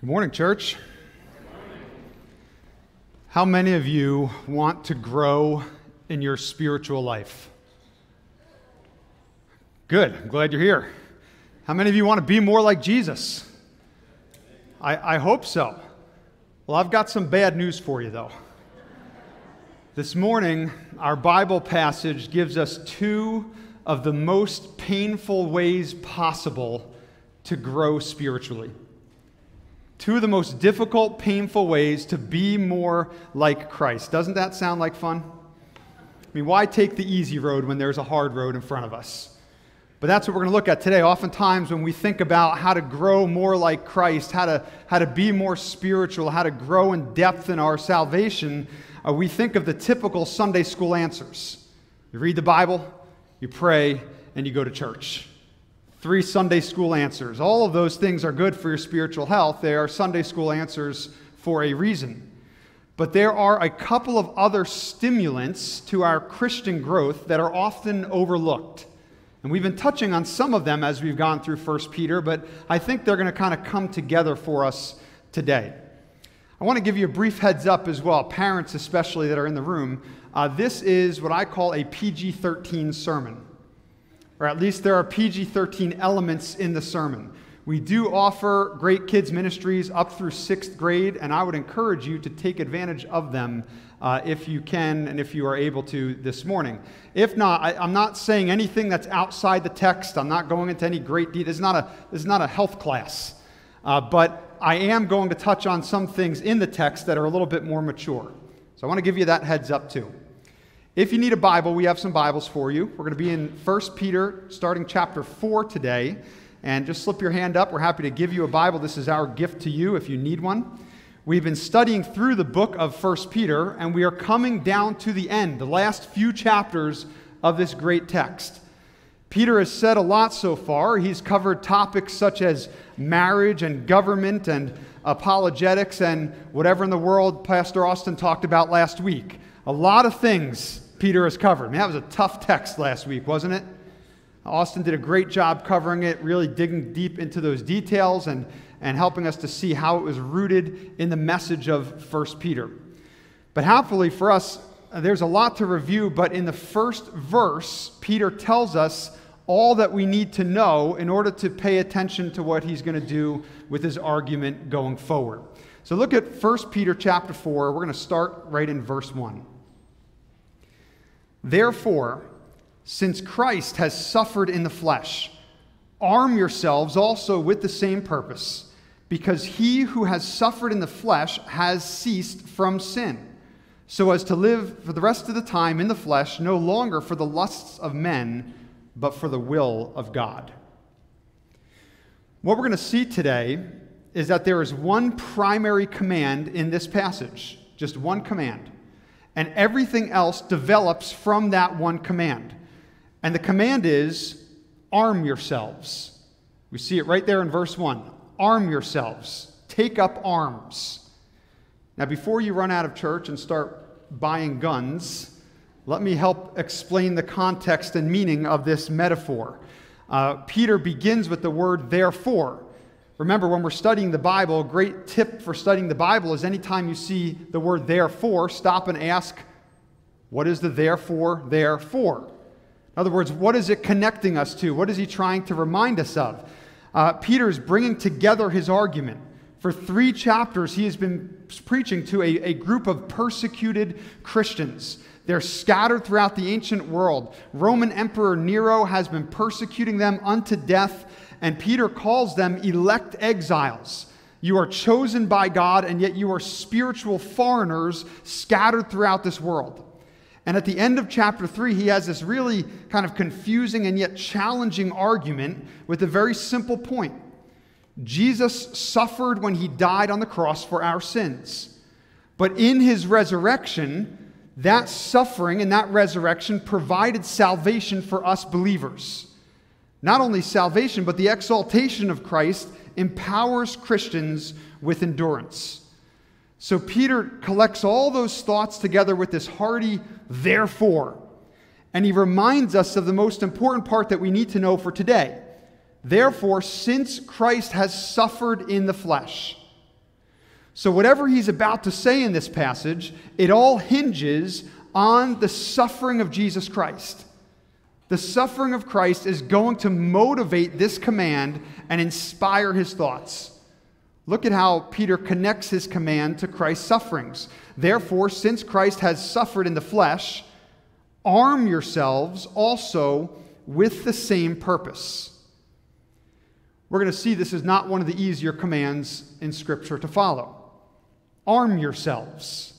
Good morning, church. How many of you want to grow in your spiritual life? Good. I'm glad you're here. How many of you want to be more like Jesus? I, I hope so. Well, I've got some bad news for you, though. This morning, our Bible passage gives us two of the most painful ways possible to grow spiritually. Two of the most difficult, painful ways to be more like Christ. Doesn't that sound like fun? I mean, why take the easy road when there's a hard road in front of us? But that's what we're going to look at today. Oftentimes, when we think about how to grow more like Christ, how to, how to be more spiritual, how to grow in depth in our salvation, uh, we think of the typical Sunday school answers. You read the Bible, you pray, and you go to church three Sunday school answers. All of those things are good for your spiritual health. They are Sunday school answers for a reason. But there are a couple of other stimulants to our Christian growth that are often overlooked. And we've been touching on some of them as we've gone through 1 Peter, but I think they're going to kind of come together for us today. I want to give you a brief heads up as well, parents especially that are in the room. Uh, this is what I call a PG 13 sermon or at least there are PG 13 elements in the sermon. We do offer great kids' ministries up through sixth grade, and I would encourage you to take advantage of them uh, if you can and if you are able to this morning. If not, I, am not saying anything that's outside the text. I'm not going into any great detail. This is not a, this is not a health class. Uh, but I am going to touch on some things in the text that are a little bit more mature. So I want to give you that heads up too. If you need a Bible, we have some Bibles for you. We're going to be in 1 Peter, starting chapter 4 today. And just slip your hand up. We're happy to give you a Bible. This is our gift to you if you need one. We've been studying through the book of 1 Peter, and we are coming down to the end, the last few chapters of this great text. Peter has said a lot so far. He's covered topics such as marriage and government and apologetics and whatever in the world Pastor Austin talked about last week. A lot of things Peter has covered. I mean, that was a tough text last week, wasn't it? Austin did a great job covering it, really digging deep into those details and, and helping us to see how it was rooted in the message of 1 Peter. But happily for us, uh, there's a lot to review, but in the first verse, Peter tells us all that we need to know in order to pay attention to what he's going to do with his argument going forward. So look at 1 Peter chapter 4. We're going to start right in verse 1. Therefore, since Christ has suffered in the flesh, arm yourselves also with the same purpose, because he who has suffered in the flesh has ceased from sin, so as to live for the rest of the time in the flesh, no longer for the lusts of men, but for the will of God. What we're going to see today is that there is one primary command in this passage, just one command and everything else develops from that one command. And the command is arm yourselves. We see it right there in verse 1. Arm yourselves. Take up arms. Now, before you run out of church and start buying guns, let me help explain the context and meaning of this metaphor. Uh, Peter begins with the word therefore. Remember, when we're studying the Bible, a great tip for studying the Bible is anytime you see the word therefore, stop and ask, what is the therefore there for? In other words, what is it connecting us to? What is he trying to remind us of? Uh, Peter is bringing together his argument. For three chapters, he has been preaching to a, a group of persecuted Christians. They're scattered throughout the ancient world. Roman Emperor Nero has been persecuting them unto death and Peter calls them elect exiles. You are chosen by God, and yet you are spiritual foreigners scattered throughout this world. And at the end of chapter 3, he has this really kind of confusing and yet challenging argument with a very simple point Jesus suffered when he died on the cross for our sins. But in his resurrection, that suffering and that resurrection provided salvation for us believers. Not only salvation, but the exaltation of Christ empowers Christians with endurance. So Peter collects all those thoughts together with this hearty therefore. And he reminds us of the most important part that we need to know for today. Therefore, since Christ has suffered in the flesh, So, whatever he's about to say in this passage, it all hinges on the suffering of Jesus Christ. The suffering of Christ is going to motivate this command and inspire his thoughts. Look at how Peter connects his command to Christ's sufferings. Therefore, since Christ has suffered in the flesh, arm yourselves also with the same purpose. We're going to see this is not one of the easier commands in Scripture to follow arm yourselves.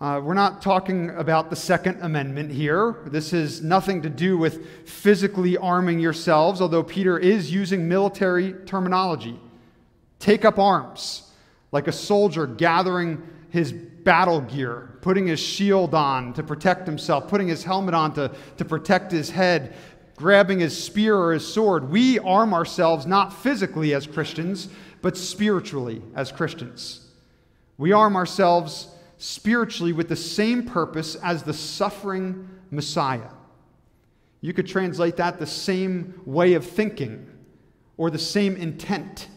Uh, we're not talking about the Second Amendment here. This has nothing to do with physically arming yourselves, although Peter is using military terminology. Take up arms, like a soldier gathering his battle gear, putting his shield on to protect himself, putting his helmet on to, to protect his head, grabbing his spear or his sword. We arm ourselves not physically as Christians, but spiritually as Christians. We arm ourselves spiritually with the same purpose as the suffering Messiah. You could translate that the same way of thinking or the same intent.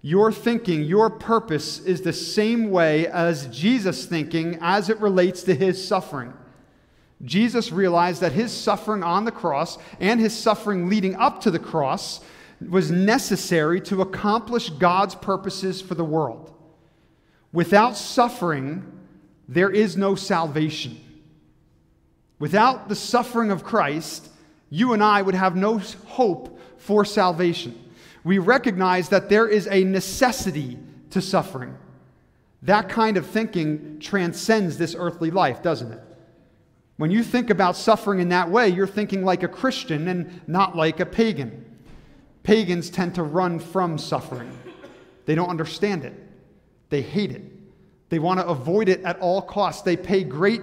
Your thinking, your purpose is the same way as Jesus' thinking as it relates to his suffering. Jesus realized that his suffering on the cross and his suffering leading up to the cross was necessary to accomplish God's purposes for the world. Without suffering, there is no salvation. Without the suffering of Christ, you and I would have no hope for salvation. We recognize that there is a necessity to suffering. That kind of thinking transcends this earthly life, doesn't it? When you think about suffering in that way, you're thinking like a Christian and not like a pagan. Pagans tend to run from suffering, they don't understand it. They hate it. They want to avoid it at all costs. They pay great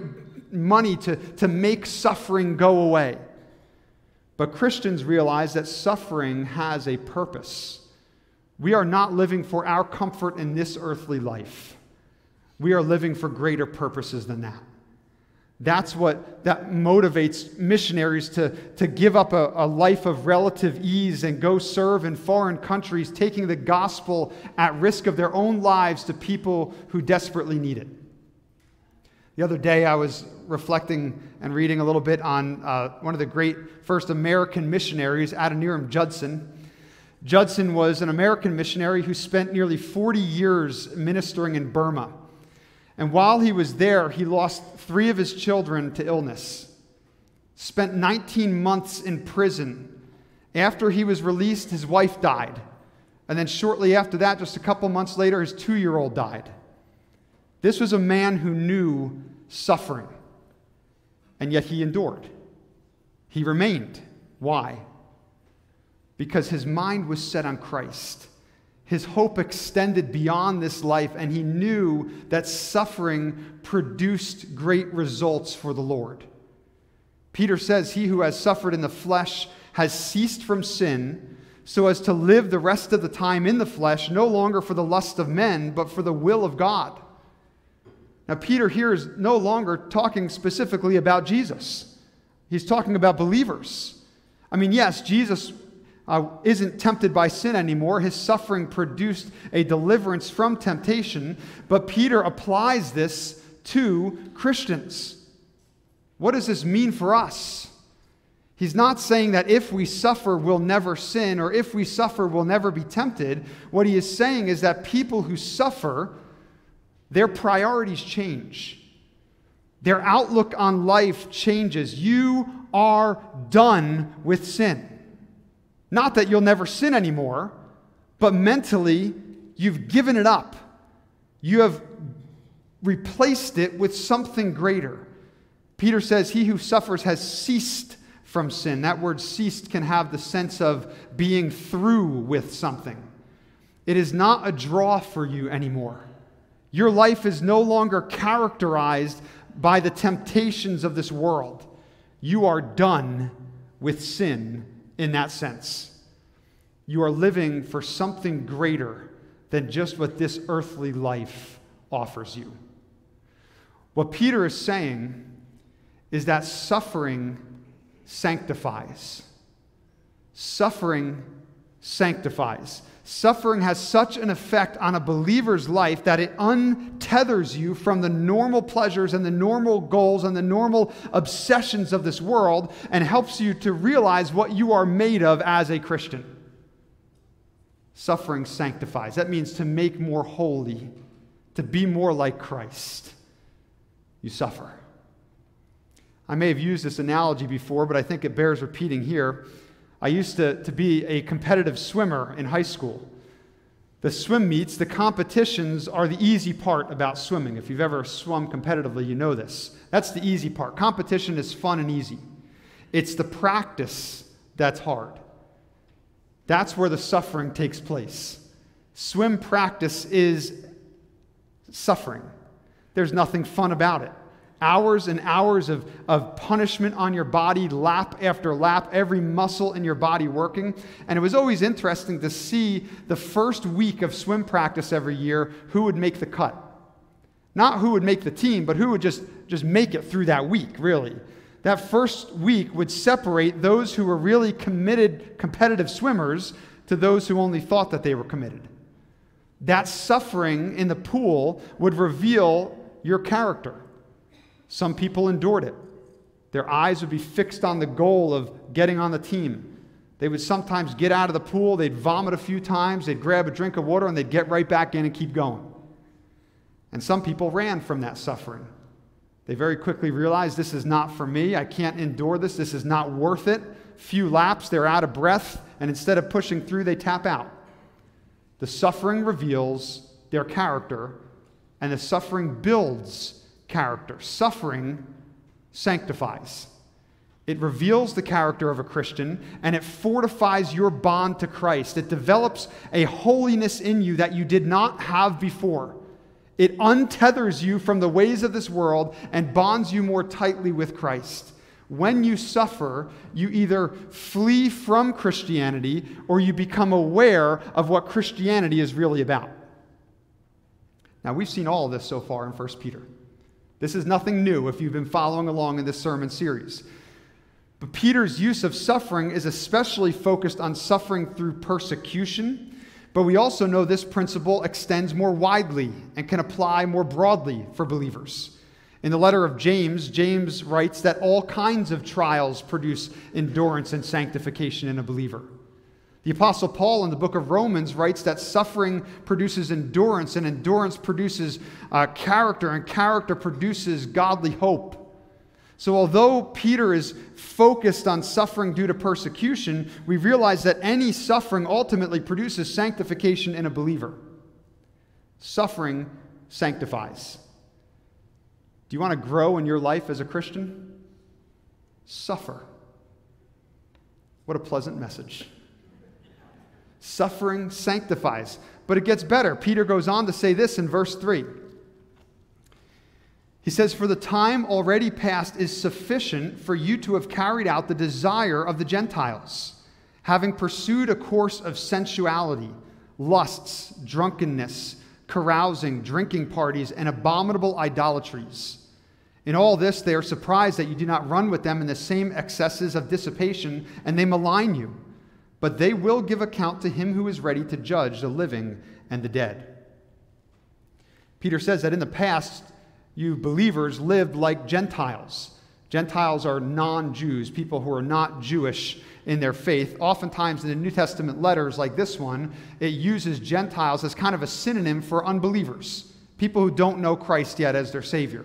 money to, to make suffering go away. But Christians realize that suffering has a purpose. We are not living for our comfort in this earthly life. We are living for greater purposes than that. That's what that motivates missionaries to, to give up a, a life of relative ease and go serve in foreign countries, taking the gospel at risk of their own lives to people who desperately need it. The other day, I was reflecting and reading a little bit on uh, one of the great first American missionaries, Adoniram Judson. Judson was an American missionary who spent nearly 40 years ministering in Burma. And while he was there, he lost three of his children to illness, spent 19 months in prison. After he was released, his wife died. And then shortly after that, just a couple months later, his two year old died. This was a man who knew suffering, and yet he endured. He remained. Why? Because his mind was set on Christ. His hope extended beyond this life, and he knew that suffering produced great results for the Lord. Peter says, He who has suffered in the flesh has ceased from sin, so as to live the rest of the time in the flesh, no longer for the lust of men, but for the will of God. Now, Peter here is no longer talking specifically about Jesus, he's talking about believers. I mean, yes, Jesus uh, isn't tempted by sin anymore. His suffering produced a deliverance from temptation, but Peter applies this to Christians. What does this mean for us? He's not saying that if we suffer, we'll never sin, or if we suffer, we'll never be tempted. What he is saying is that people who suffer, their priorities change. Their outlook on life changes. You are done with sin. Not that you'll never sin anymore, but mentally, you've given it up. You have replaced it with something greater. Peter says, He who suffers has ceased from sin. That word ceased can have the sense of being through with something. It is not a draw for you anymore. Your life is no longer characterized by the temptations of this world. You are done with sin in that sense. You are living for something greater than just what this earthly life offers you. What Peter is saying is that suffering sanctifies. Suffering sanctifies. Suffering has such an effect on a believer's life that it untethers you from the normal pleasures and the normal goals and the normal obsessions of this world and helps you to realize what you are made of as a Christian. Suffering sanctifies. That means to make more holy, to be more like Christ. You suffer. I may have used this analogy before, but I think it bears repeating here. I used to, to be a competitive swimmer in high school. The swim meets, the competitions are the easy part about swimming. If you've ever swum competitively, you know this. That's the easy part. Competition is fun and easy, it's the practice that's hard. That's where the suffering takes place. Swim practice is suffering, there's nothing fun about it hours and hours of, of punishment on your body, lap after lap, every muscle in your body working. And it was always interesting to see the first week of swim practice every year who would make the cut. Not who would make the team, but who would just, just make it through that week, really. That first week would separate those who were really committed, competitive swimmers to those who only thought that they were committed. That suffering in the pool would reveal your character. Some people endured it. Their eyes would be fixed on the goal of getting on the team. They would sometimes get out of the pool, they'd vomit a few times, they'd grab a drink of water, and they'd get right back in and keep going. And some people ran from that suffering. They very quickly realized this is not for me. I can't endure this. This is not worth it. Few laps, they're out of breath, and instead of pushing through, they tap out. The suffering reveals their character, and the suffering builds character. Suffering sanctifies. It reveals the character of a Christian and it fortifies your bond to Christ. It develops a holiness in you that you did not have before. It untethers you from the ways of this world and bonds you more tightly with Christ. When you suffer, you either flee from Christianity or you become aware of what Christianity is really about. Now, we've seen all of this so far in 1 Peter. This is nothing new if you've been following along in this sermon series. But Peter's use of suffering is especially focused on suffering through persecution. But we also know this principle extends more widely and can apply more broadly for believers. In the letter of James, James writes that all kinds of trials produce endurance and sanctification in a believer. The Apostle Paul in the book of Romans writes that suffering produces endurance, and endurance produces uh, character, and character produces godly hope. So, although Peter is focused on suffering due to persecution, we realize that any suffering ultimately produces sanctification in a believer. Suffering sanctifies. Do you want to grow in your life as a Christian? Suffer. What a pleasant message. Suffering sanctifies. But it gets better. Peter goes on to say this in verse 3. He says, For the time already past is sufficient for you to have carried out the desire of the Gentiles, having pursued a course of sensuality, lusts, drunkenness, carousing, drinking parties, and abominable idolatries. In all this, they are surprised that you do not run with them in the same excesses of dissipation, and they malign you but they will give account to him who is ready to judge the living and the dead. Peter says that in the past, you believers lived like Gentiles. Gentiles are non Jews, people who are not Jewish in their faith. Oftentimes in the New Testament letters, like this one, it uses Gentiles as kind of a synonym for unbelievers, people who don't know Christ yet as their Savior.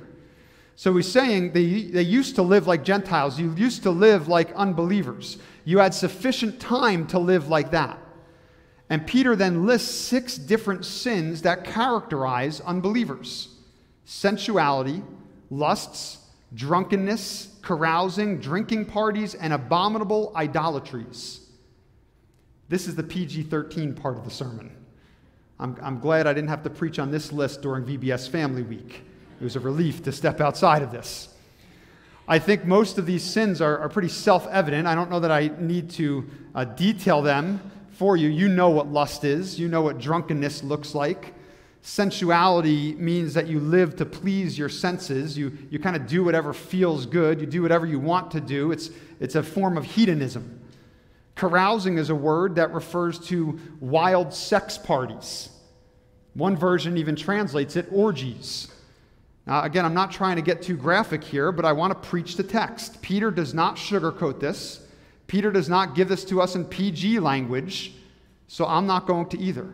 So he's saying they, they used to live like Gentiles, you used to live like unbelievers. You had sufficient time to live like that. And Peter then lists six different sins that characterize unbelievers sensuality, lusts, drunkenness, carousing, drinking parties, and abominable idolatries. This is the PG 13 part of the sermon. I'm, I'm glad I didn't have to preach on this list during VBS Family Week. It was a relief to step outside of this. I think most of these sins are, are pretty self evident. I don't know that I need to uh, detail them for you. You know what lust is, you know what drunkenness looks like. Sensuality means that you live to please your senses. You, you kind of do whatever feels good, you do whatever you want to do. It's, it's a form of hedonism. Carousing is a word that refers to wild sex parties. One version even translates it orgies. Now, again, I'm not trying to get too graphic here, but I want to preach the text. Peter does not sugarcoat this. Peter does not give this to us in PG language, so I'm not going to either.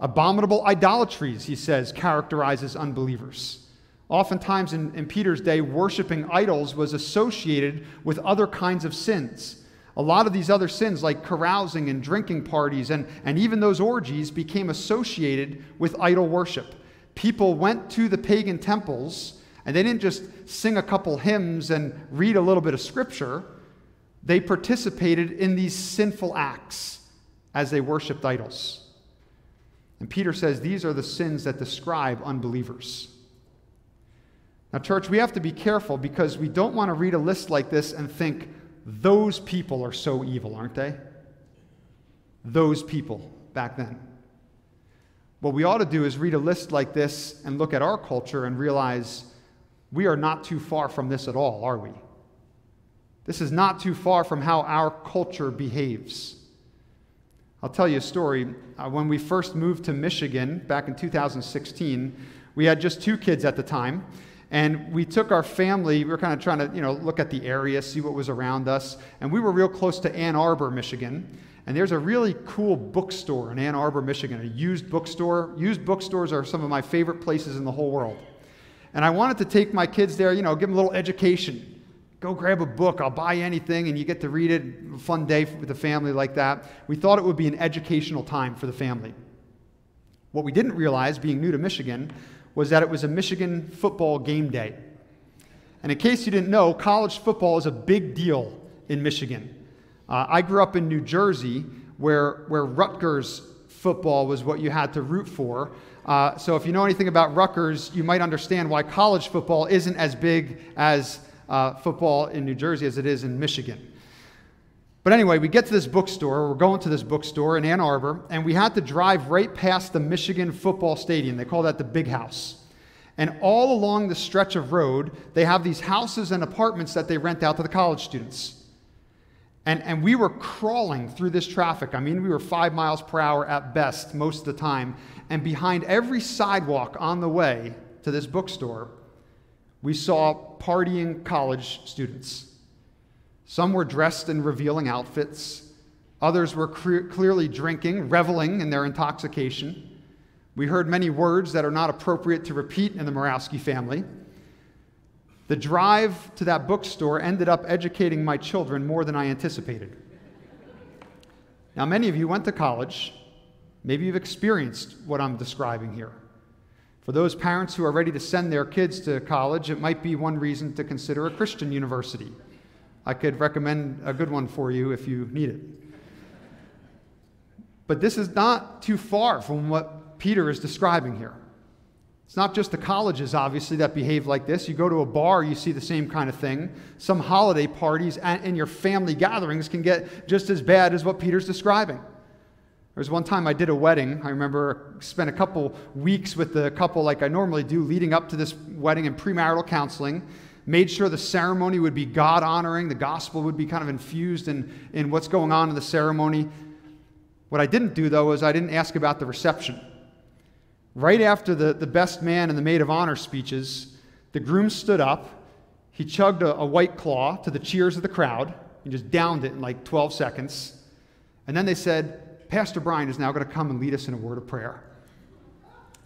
Abominable idolatries, he says, characterizes unbelievers. Oftentimes in, in Peter's day, worshiping idols was associated with other kinds of sins. A lot of these other sins, like carousing and drinking parties and, and even those orgies, became associated with idol worship. People went to the pagan temples and they didn't just sing a couple hymns and read a little bit of scripture, they participated in these sinful acts as they worshiped idols. And Peter says these are the sins that describe unbelievers. Now, church, we have to be careful because we don't want to read a list like this and think, those people are so evil, aren't they? Those people back then. What we ought to do is read a list like this and look at our culture and realize we are not too far from this at all, are we? This is not too far from how our culture behaves. I'll tell you a story. Uh, when we first moved to Michigan back in 2016, we had just two kids at the time. And we took our family, we were kind of trying to, you know, look at the area, see what was around us. And we were real close to Ann Arbor, Michigan. And there's a really cool bookstore in Ann Arbor, Michigan, a used bookstore. Used bookstores are some of my favorite places in the whole world. And I wanted to take my kids there, you know, give them a little education. Go grab a book, I'll buy anything, and you get to read it. A fun day with the family like that. We thought it would be an educational time for the family. What we didn't realize, being new to Michigan, was that it was a Michigan football game day. And in case you didn't know, college football is a big deal in Michigan. Uh, I grew up in New Jersey, where, where Rutgers football was what you had to root for. Uh, so if you know anything about Rutgers, you might understand why college football isn't as big as uh, football in New Jersey as it is in Michigan. But anyway, we get to this bookstore. We're going to this bookstore in Ann Arbor, and we had to drive right past the Michigan football stadium. They call that the Big House. And all along the stretch of road, they have these houses and apartments that they rent out to the college students. And, and we were crawling through this traffic. I mean, we were five miles per hour at best most of the time. And behind every sidewalk on the way to this bookstore, we saw partying college students. Some were dressed in revealing outfits, others were cre- clearly drinking, reveling in their intoxication. We heard many words that are not appropriate to repeat in the Morawski family. The drive to that bookstore ended up educating my children more than I anticipated. Now, many of you went to college. Maybe you've experienced what I'm describing here. For those parents who are ready to send their kids to college, it might be one reason to consider a Christian university. I could recommend a good one for you if you need it. But this is not too far from what Peter is describing here. It's not just the colleges, obviously, that behave like this. You go to a bar, you see the same kind of thing. Some holiday parties and, your family gatherings can get just as bad as what Peter's describing. There was one time I did a wedding. I remember spent a couple weeks with the couple like I normally do leading up to this wedding in premarital counseling. Made sure the ceremony would be God honoring, the gospel would be kind of infused in, in what's going on in the ceremony. What I didn't do, though, is I didn't ask about the reception. Right after the, the best man and the maid of honor speeches, the groom stood up. He chugged a, a white claw to the cheers of the crowd. He just downed it in like 12 seconds. And then they said, Pastor Brian is now going to come and lead us in a word of prayer.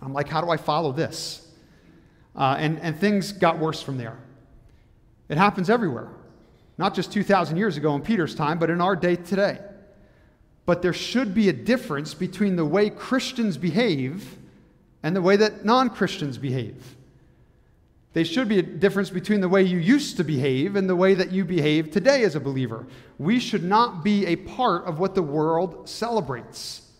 I'm like, how do I follow this? Uh, and, and things got worse from there. It happens everywhere, not just 2,000 years ago in Peter's time, but in our day today. But there should be a difference between the way Christians behave and the way that non Christians behave. There should be a difference between the way you used to behave and the way that you behave today as a believer. We should not be a part of what the world celebrates.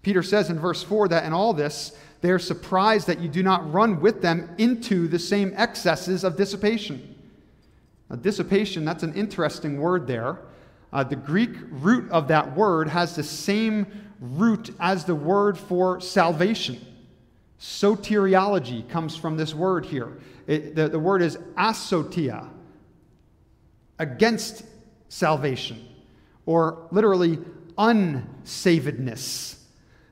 Peter says in verse 4 that in all this, they are surprised that you do not run with them into the same excesses of dissipation. Now, dissipation, that's an interesting word there. Uh, the Greek root of that word has the same root as the word for salvation. Soteriology comes from this word here. It, the, the word is asotia, against salvation, or literally unsavedness.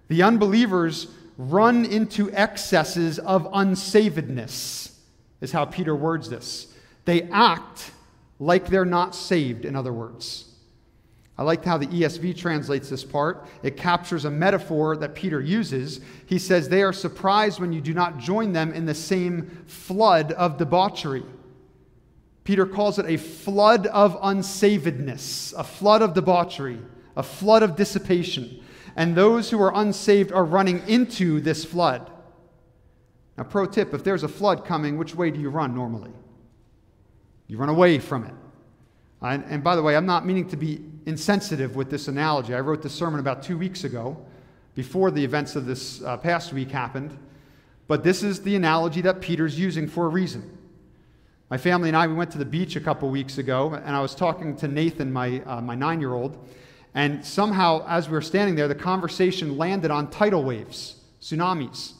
The unbelievers run into excesses of unsavedness, is how Peter words this. They act like they're not saved, in other words. I like how the ESV translates this part. It captures a metaphor that Peter uses. He says, They are surprised when you do not join them in the same flood of debauchery. Peter calls it a flood of unsavedness, a flood of debauchery, a flood of dissipation. And those who are unsaved are running into this flood. Now, pro tip if there's a flood coming, which way do you run normally? You run away from it. And, and by the way, I'm not meaning to be insensitive with this analogy. I wrote this sermon about two weeks ago, before the events of this uh, past week happened. But this is the analogy that Peter's using for a reason. My family and I, we went to the beach a couple weeks ago, and I was talking to Nathan, my, uh, my nine year old, and somehow, as we were standing there, the conversation landed on tidal waves, tsunamis.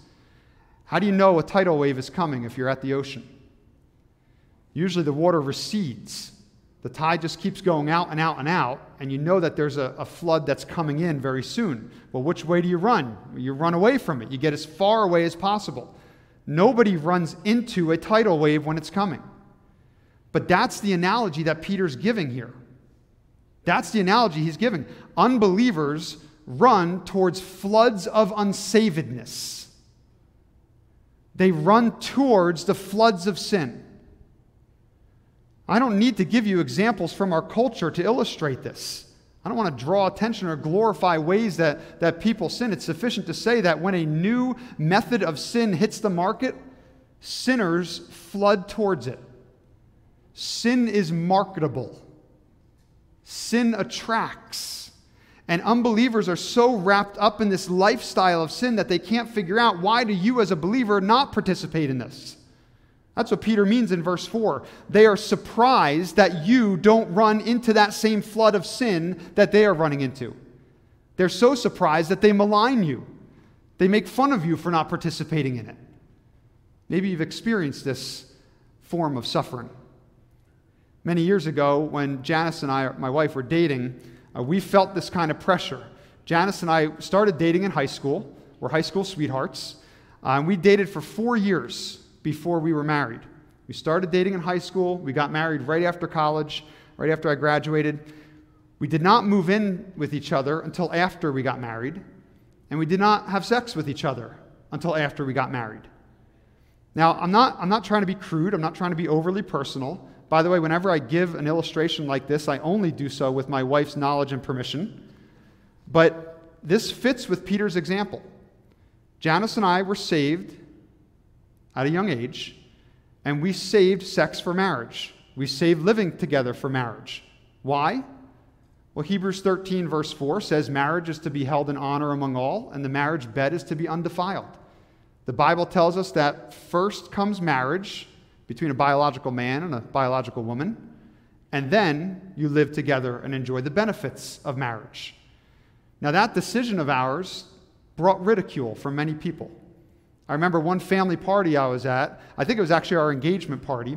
How do you know a tidal wave is coming if you're at the ocean? Usually the water recedes the tide just keeps going out and out and out, and you know that there's a, a, flood that's coming in very soon. Well, which way do you run? You run away from it. You get as far away as possible. Nobody runs into a tidal wave when it's coming. But that's the analogy that Peter's giving here. That's the analogy he's giving. Unbelievers run towards floods of unsavedness, they run towards the floods of sin. I don't need to give you examples from our culture to illustrate this. I don't want to draw attention or glorify ways that, that people sin. It's sufficient to say that when a new method of sin hits the market, sinners flood towards it. Sin is marketable, sin attracts. And unbelievers are so wrapped up in this lifestyle of sin that they can't figure out why do you as a believer not participate in this? That's what Peter means in verse 4. They are surprised that you don't run into that same flood of sin that they are running into. They're so surprised that they malign you. They make fun of you for not participating in it. Maybe you've experienced this form of suffering. Many years ago, when Janice and I, my wife, were dating, uh, we felt this kind of pressure. Janice and I started dating in high school. We're high school sweethearts. Uh, and we dated for four years before we were married. We started dating in high school. We got married right after college, right after I graduated. We did not move in with each other until after we got married. And we did not have sex with each other until after we got married. Now, I'm not, I'm not trying to be crude, I'm not trying to be overly personal. By the way, whenever I give an illustration like this, I only do so with my wife's knowledge and permission. But this fits with Peter's example. Janice and I were saved at a young age, and we saved sex for marriage. We saved living together for marriage. Why? Well, Hebrews 13, verse 4 says marriage is to be held in honor among all, and the marriage bed is to be undefiled. The Bible tells us that first comes marriage between a biological man and a biological woman, and then you live together and enjoy the benefits of marriage. Now, that decision of ours brought ridicule from many people. I remember one family party I was at. I think it was actually our engagement party.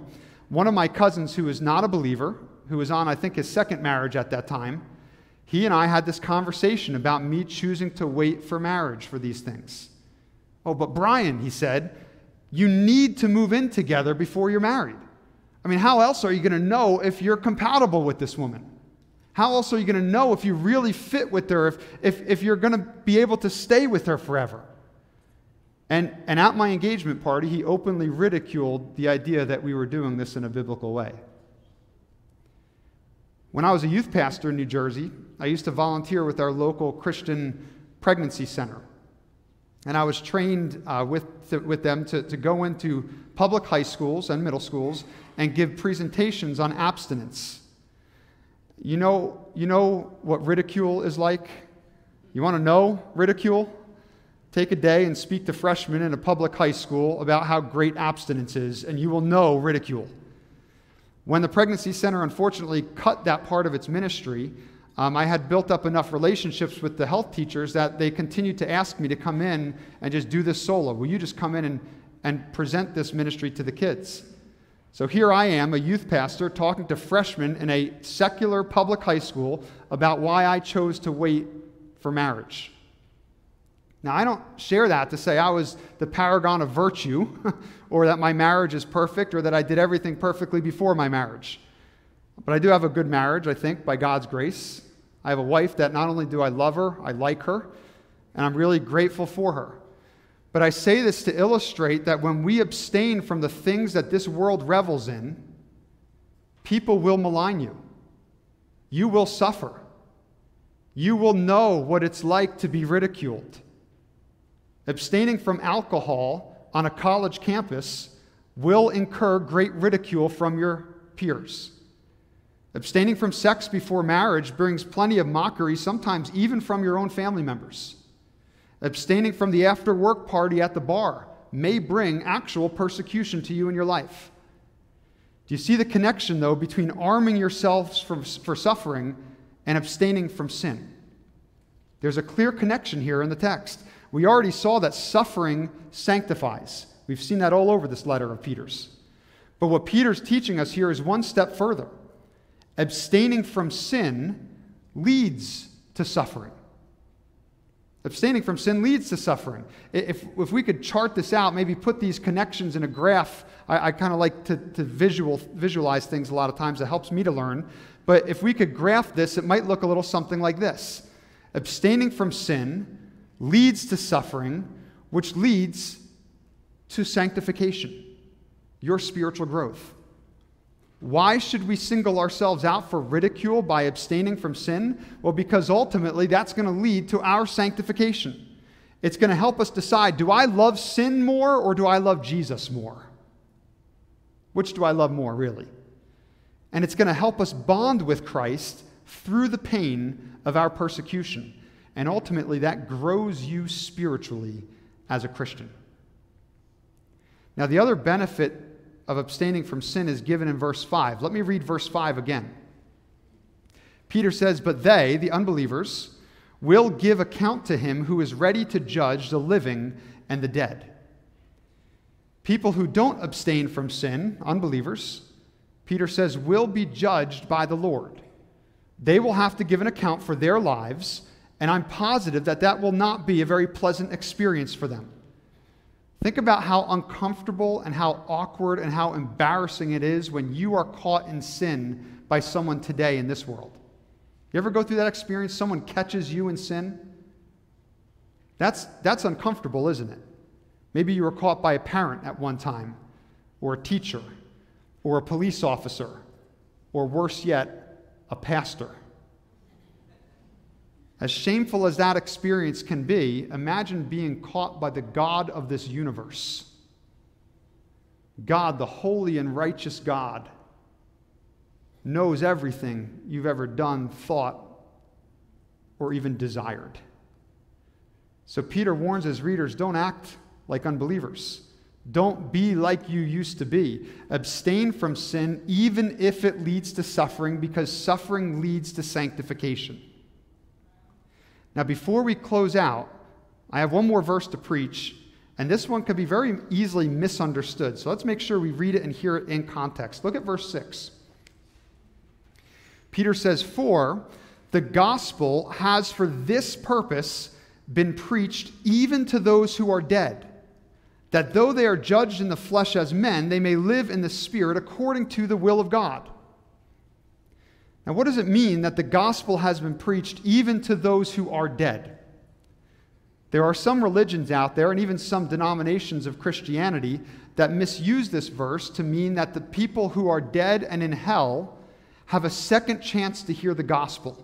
One of my cousins, who is not a believer, who was on, I think, his second marriage at that time, he and I had this conversation about me choosing to wait for marriage for these things. Oh, but Brian, he said, you need to move in together before you're married. I mean, how else are you going to know if you're compatible with this woman? How else are you going to know if you really fit with her, if, if, if you're going to be able to stay with her forever? And, and at my engagement party, he openly ridiculed the idea that we were doing this in a biblical way. When I was a youth pastor in New Jersey, I used to volunteer with our local Christian pregnancy center. And I was trained uh, with, with them to, to go into public high schools and middle schools and give presentations on abstinence. You know, you know what ridicule is like? You want to know ridicule? Take a day and speak to freshmen in a public high school about how great abstinence is, and you will know ridicule. When the Pregnancy Center unfortunately cut that part of its ministry, um, I had built up enough relationships with the health teachers that they continued to ask me to come in and just do this solo. Will you just come in and, and present this ministry to the kids? So here I am, a youth pastor, talking to freshmen in a secular public high school about why I chose to wait for marriage. Now, I don't share that to say I was the paragon of virtue, or that my marriage is perfect, or that I did everything perfectly before my marriage. But I do have a good marriage, I think, by God's grace. I have a wife that not only do I love her, I like her, and I'm really grateful for her. But I say this to illustrate that when we abstain from the things that this world revels in, people will malign you. You will suffer. You will know what it's like to be ridiculed. Abstaining from alcohol on a college campus will incur great ridicule from your peers. Abstaining from sex before marriage brings plenty of mockery, sometimes even from your own family members. Abstaining from the after work party at the bar may bring actual persecution to you in your life. Do you see the connection, though, between arming yourselves for, for suffering and abstaining from sin? There's a clear connection here in the text. We already saw that suffering sanctifies. We've seen that all over this letter of Peter's. But what Peter's teaching us here is one step further. Abstaining from sin leads to suffering. Abstaining from sin leads to suffering. If, if we could chart this out, maybe put these connections in a graph, I, I kind of like to, to visual, visualize things a lot of times. It helps me to learn. But if we could graph this, it might look a little something like this Abstaining from sin leads to suffering, which leads to sanctification, your spiritual growth. Why should we single ourselves out for ridicule by abstaining from sin? Well, because ultimately that's going to lead to our sanctification. It's going to help us decide do I love sin more or do I love Jesus more? Which do I love more, really? And it's going to help us bond with Christ through the pain of our persecution. And ultimately, that grows you spiritually as a Christian. Now, the other benefit of abstaining from sin is given in verse 5. Let me read verse 5 again. Peter says, But they, the unbelievers, will give account to him who is ready to judge the living and the dead. People who don't abstain from sin, unbelievers, Peter says, will be judged by the Lord. They will have to give an account for their lives, and I'm positive that that will not be a very pleasant experience for them. Think about how uncomfortable and how awkward and how embarrassing it is when you are caught in sin by someone today in this world. You ever go through that experience? Someone catches you in sin? That's, that's uncomfortable, isn't it? Maybe you were caught by a parent at one time, or a teacher, or a police officer, or worse yet, a pastor. As shameful as that experience can be, imagine being caught by the God of this universe. God, the holy and righteous God, knows everything you've ever done, thought, or even desired. So Peter warns his readers don't act like unbelievers. Don't be like you used to be. Abstain from sin, even if it leads to suffering, because suffering leads to sanctification. Now, before we close out, I have one more verse to preach, and this one could be very easily misunderstood. So let's make sure we read it and hear it in context. Look at verse 6. Peter says, For the gospel has for this purpose been preached even to those who are dead, that though they are judged in the flesh as men, they may live in the spirit according to the will of God. Now, what does it mean that the gospel has been preached even to those who are dead? There are some religions out there, and even some denominations of Christianity, that misuse this verse to mean that the people who are dead and in hell have a second chance to hear the gospel.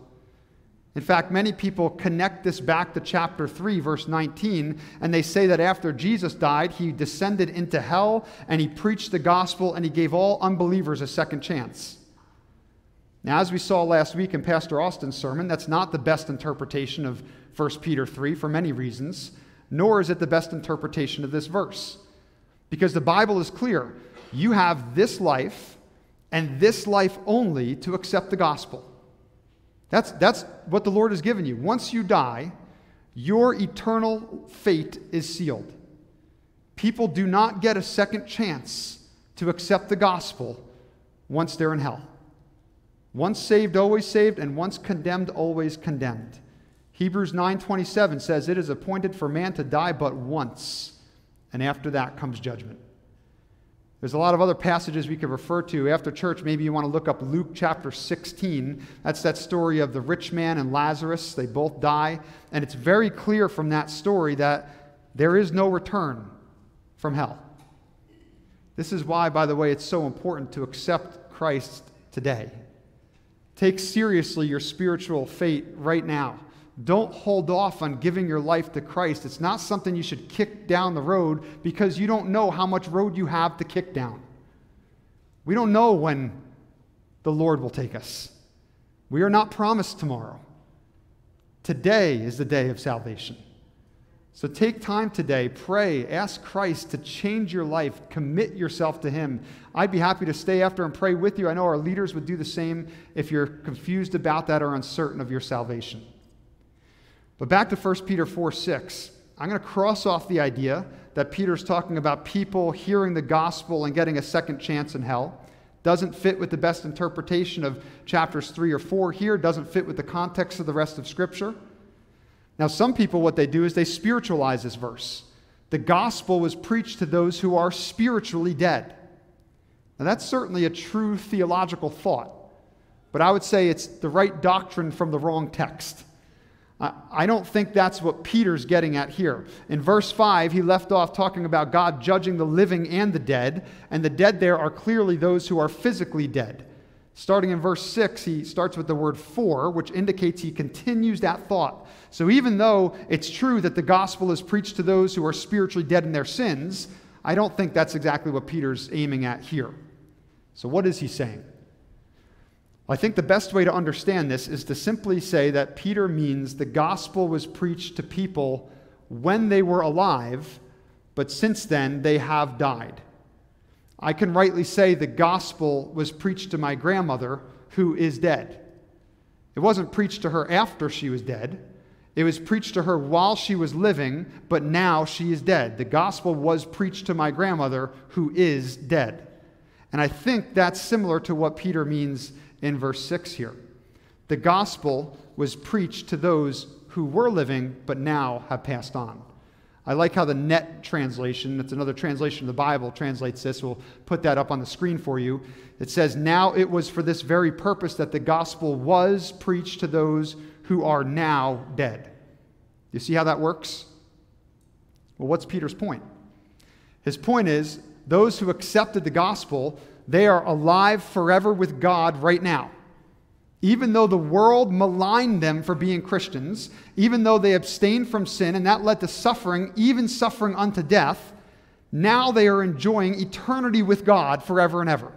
In fact, many people connect this back to chapter 3, verse 19, and they say that after Jesus died, he descended into hell and he preached the gospel and he gave all unbelievers a second chance. Now, as we saw last week in Pastor Austin's sermon, that's not the best interpretation of 1 Peter 3 for many reasons, nor is it the best interpretation of this verse. Because the Bible is clear you have this life and this life only to accept the gospel. That's, that's what the Lord has given you. Once you die, your eternal fate is sealed. People do not get a second chance to accept the gospel once they're in hell. Once saved, always saved, and once condemned, always condemned. Hebrews 9:27 says it is appointed for man to die but once, and after that comes judgment. There's a lot of other passages we could refer to after church. Maybe you want to look up Luke chapter 16. That's that story of the rich man and Lazarus. They both die. And it's very clear from that story that there is no return from hell. This is why, by the way, it's so important to accept Christ today. Take seriously your spiritual fate right now. Don't hold off on giving your life to Christ. It's not something you should kick down the road because you don't know how much road you have to kick down. We don't know when the Lord will take us. We are not promised tomorrow. Today is the day of salvation. So take time today, pray, ask Christ to change your life, commit yourself to Him. I'd be happy to stay after and pray with you. I know our leaders would do the same if you're confused about that or uncertain of your salvation. But back to 1 Peter 4 6. I'm going to cross off the idea that Peter's talking about people hearing the gospel and getting a second chance in hell. Doesn't fit with the best interpretation of chapters 3 or 4 here, doesn't fit with the context of the rest of Scripture. Now, some people, what they do is they spiritualize this verse. The gospel was preached to those who are spiritually dead. Now, that's certainly a true theological thought, but I would say it's the right doctrine from the wrong text. I don't think that's what Peter's getting at here. In verse 5, he left off talking about God judging the living and the dead, and the dead there are clearly those who are physically dead. Starting in verse 6, he starts with the word for, which indicates he continues that thought. So even though it's true that the gospel is preached to those who are spiritually dead in their sins, I don't think that's exactly what Peter's aiming at here. So what is he saying? I think the best way to understand this is to simply say that Peter means the gospel was preached to people when they were alive, but since then they have died. I can rightly say the gospel was preached to my grandmother who is dead. It wasn't preached to her after she was dead. It was preached to her while she was living, but now she is dead. The gospel was preached to my grandmother who is dead. And I think that's similar to what Peter means in verse 6 here. The gospel was preached to those who were living but now have passed on. I like how the NET translation, that's another translation of the Bible, translates this. We'll put that up on the screen for you. It says, Now it was for this very purpose that the gospel was preached to those who are now dead. You see how that works? Well, what's Peter's point? His point is those who accepted the gospel they are alive forever with God right now. Even though the world maligned them for being Christians, even though they abstained from sin and that led to suffering, even suffering unto death, now they are enjoying eternity with God forever and ever.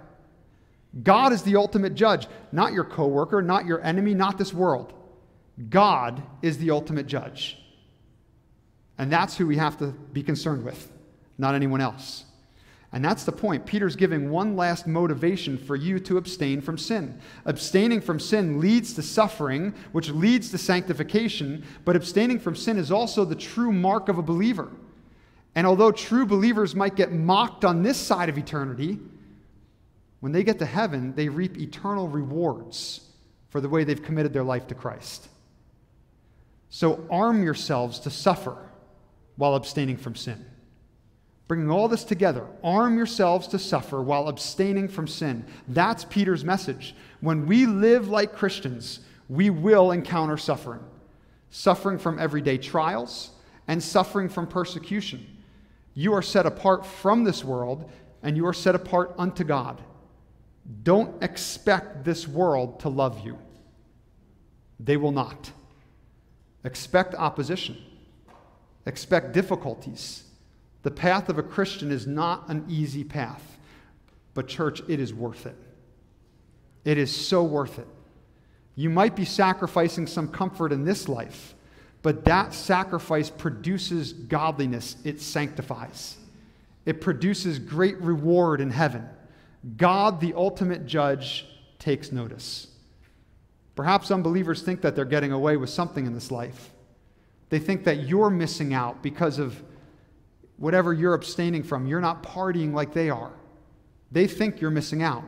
God is the ultimate judge, not your coworker, not your enemy, not this world. God is the ultimate judge. And that's who we have to be concerned with, not anyone else. And that's the point. Peter's giving one last motivation for you to abstain from sin. Abstaining from sin leads to suffering, which leads to sanctification, but abstaining from sin is also the true mark of a believer. And although true believers might get mocked on this side of eternity, when they get to heaven, they reap eternal rewards for the way they've committed their life to Christ. So arm yourselves to suffer while abstaining from sin. Bringing all this together, arm yourselves to suffer while abstaining from sin. That's Peter's message. When we live like Christians, we will encounter suffering suffering from everyday trials and suffering from persecution. You are set apart from this world and you are set apart unto God. Don't expect this world to love you, they will not. Expect opposition, expect difficulties the path of a Christian is not an easy path, but, church, it is worth it. It is so worth it. You might be sacrificing some comfort in this life, but that sacrifice produces godliness, it sanctifies. It produces great reward in heaven. God, the ultimate judge, takes notice. Perhaps unbelievers think that they're getting away with something in this life. They think that you're missing out because of whatever you're abstaining from. You're not partying like they are. They think you're missing out,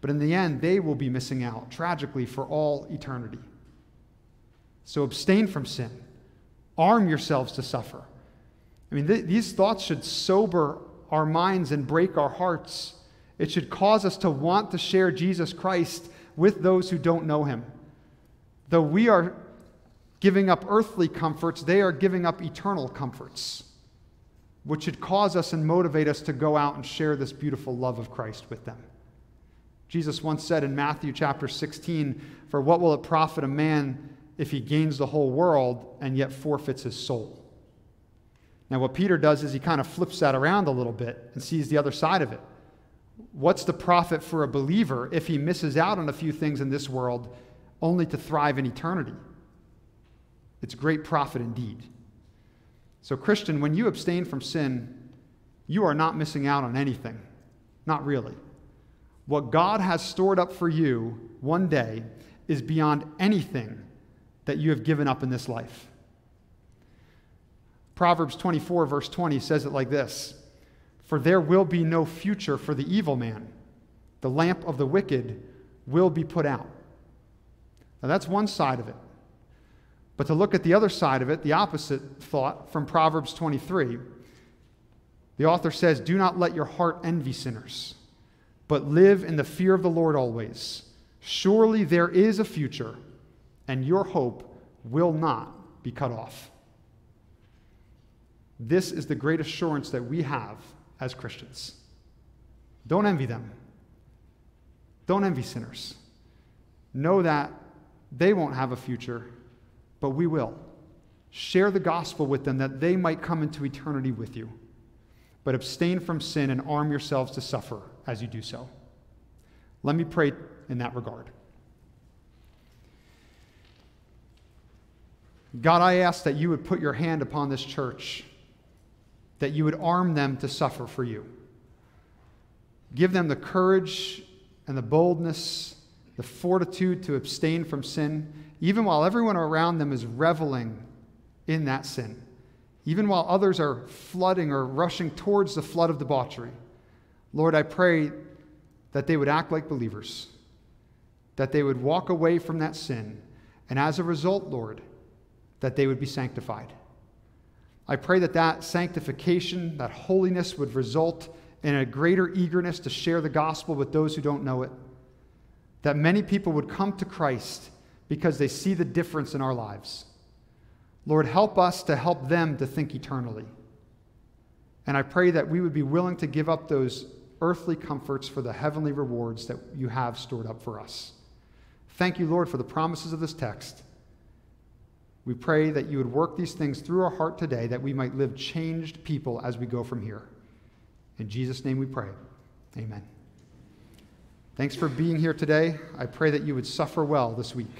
but in the end, they will be missing out tragically for all eternity. So abstain from sin, arm yourselves to suffer. I mean, th- these thoughts should sober our minds and break our hearts. It should cause us to want to share Jesus Christ with those who don't know him. Though we are giving up earthly comforts, they are giving up eternal comforts, which should cause us and motivate us to go out and share this beautiful love of Christ with them. Jesus once said in Matthew chapter 16, For what will it profit a man if he gains the whole world and yet forfeits his soul? Now, what Peter does is he kind of flips that around a little bit and sees the other side of it. What's the profit for a believer if he misses out on a few things in this world only to thrive in eternity? It's great profit indeed. So, Christian, when you abstain from sin, you are not missing out on anything. Not really. What God has stored up for you one day is beyond anything that you have given up in this life. Proverbs 24, verse 20 says it like this For there will be no future for the evil man, the lamp of the wicked will be put out. Now, that's one side of it. But to look at the other side of it, the opposite thought from Proverbs 23, the author says, Do not let your heart envy sinners, but live in the fear of the Lord always. Surely there is a future, and your hope will not be cut off. This is the great assurance that we have as Christians. Don't envy them. Don't envy sinners. Know that they won't have a future, but we will. Share the gospel with them that they might come into eternity with you. But abstain from sin and arm yourselves to suffer as you do so. Let me pray in that regard. God, I ask that you would put your hand upon this church that you would arm them to suffer for you. Give them the courage and the boldness, the fortitude to abstain from sin, even while everyone around them is reveling in that sin, even while others are flooding or rushing towards the flood of debauchery. Lord, I pray that they would act like believers, that they would walk away from that sin, and as a result, Lord, that they would be sanctified. I pray that that sanctification, that holiness would result in a greater eagerness to share the gospel with those who don't know it. That many people would come to Christ because they see the difference in our lives. Lord, help us to help them to think eternally. And I pray that we would be willing to give up those earthly comforts for the heavenly rewards that you have stored up for us. Thank you, Lord, for the promises of this text. We pray that you would work these things through our heart today that we might live changed people as we go from here. In Jesus' name we pray. Amen. Thanks for being here today. I pray that you would suffer well this week.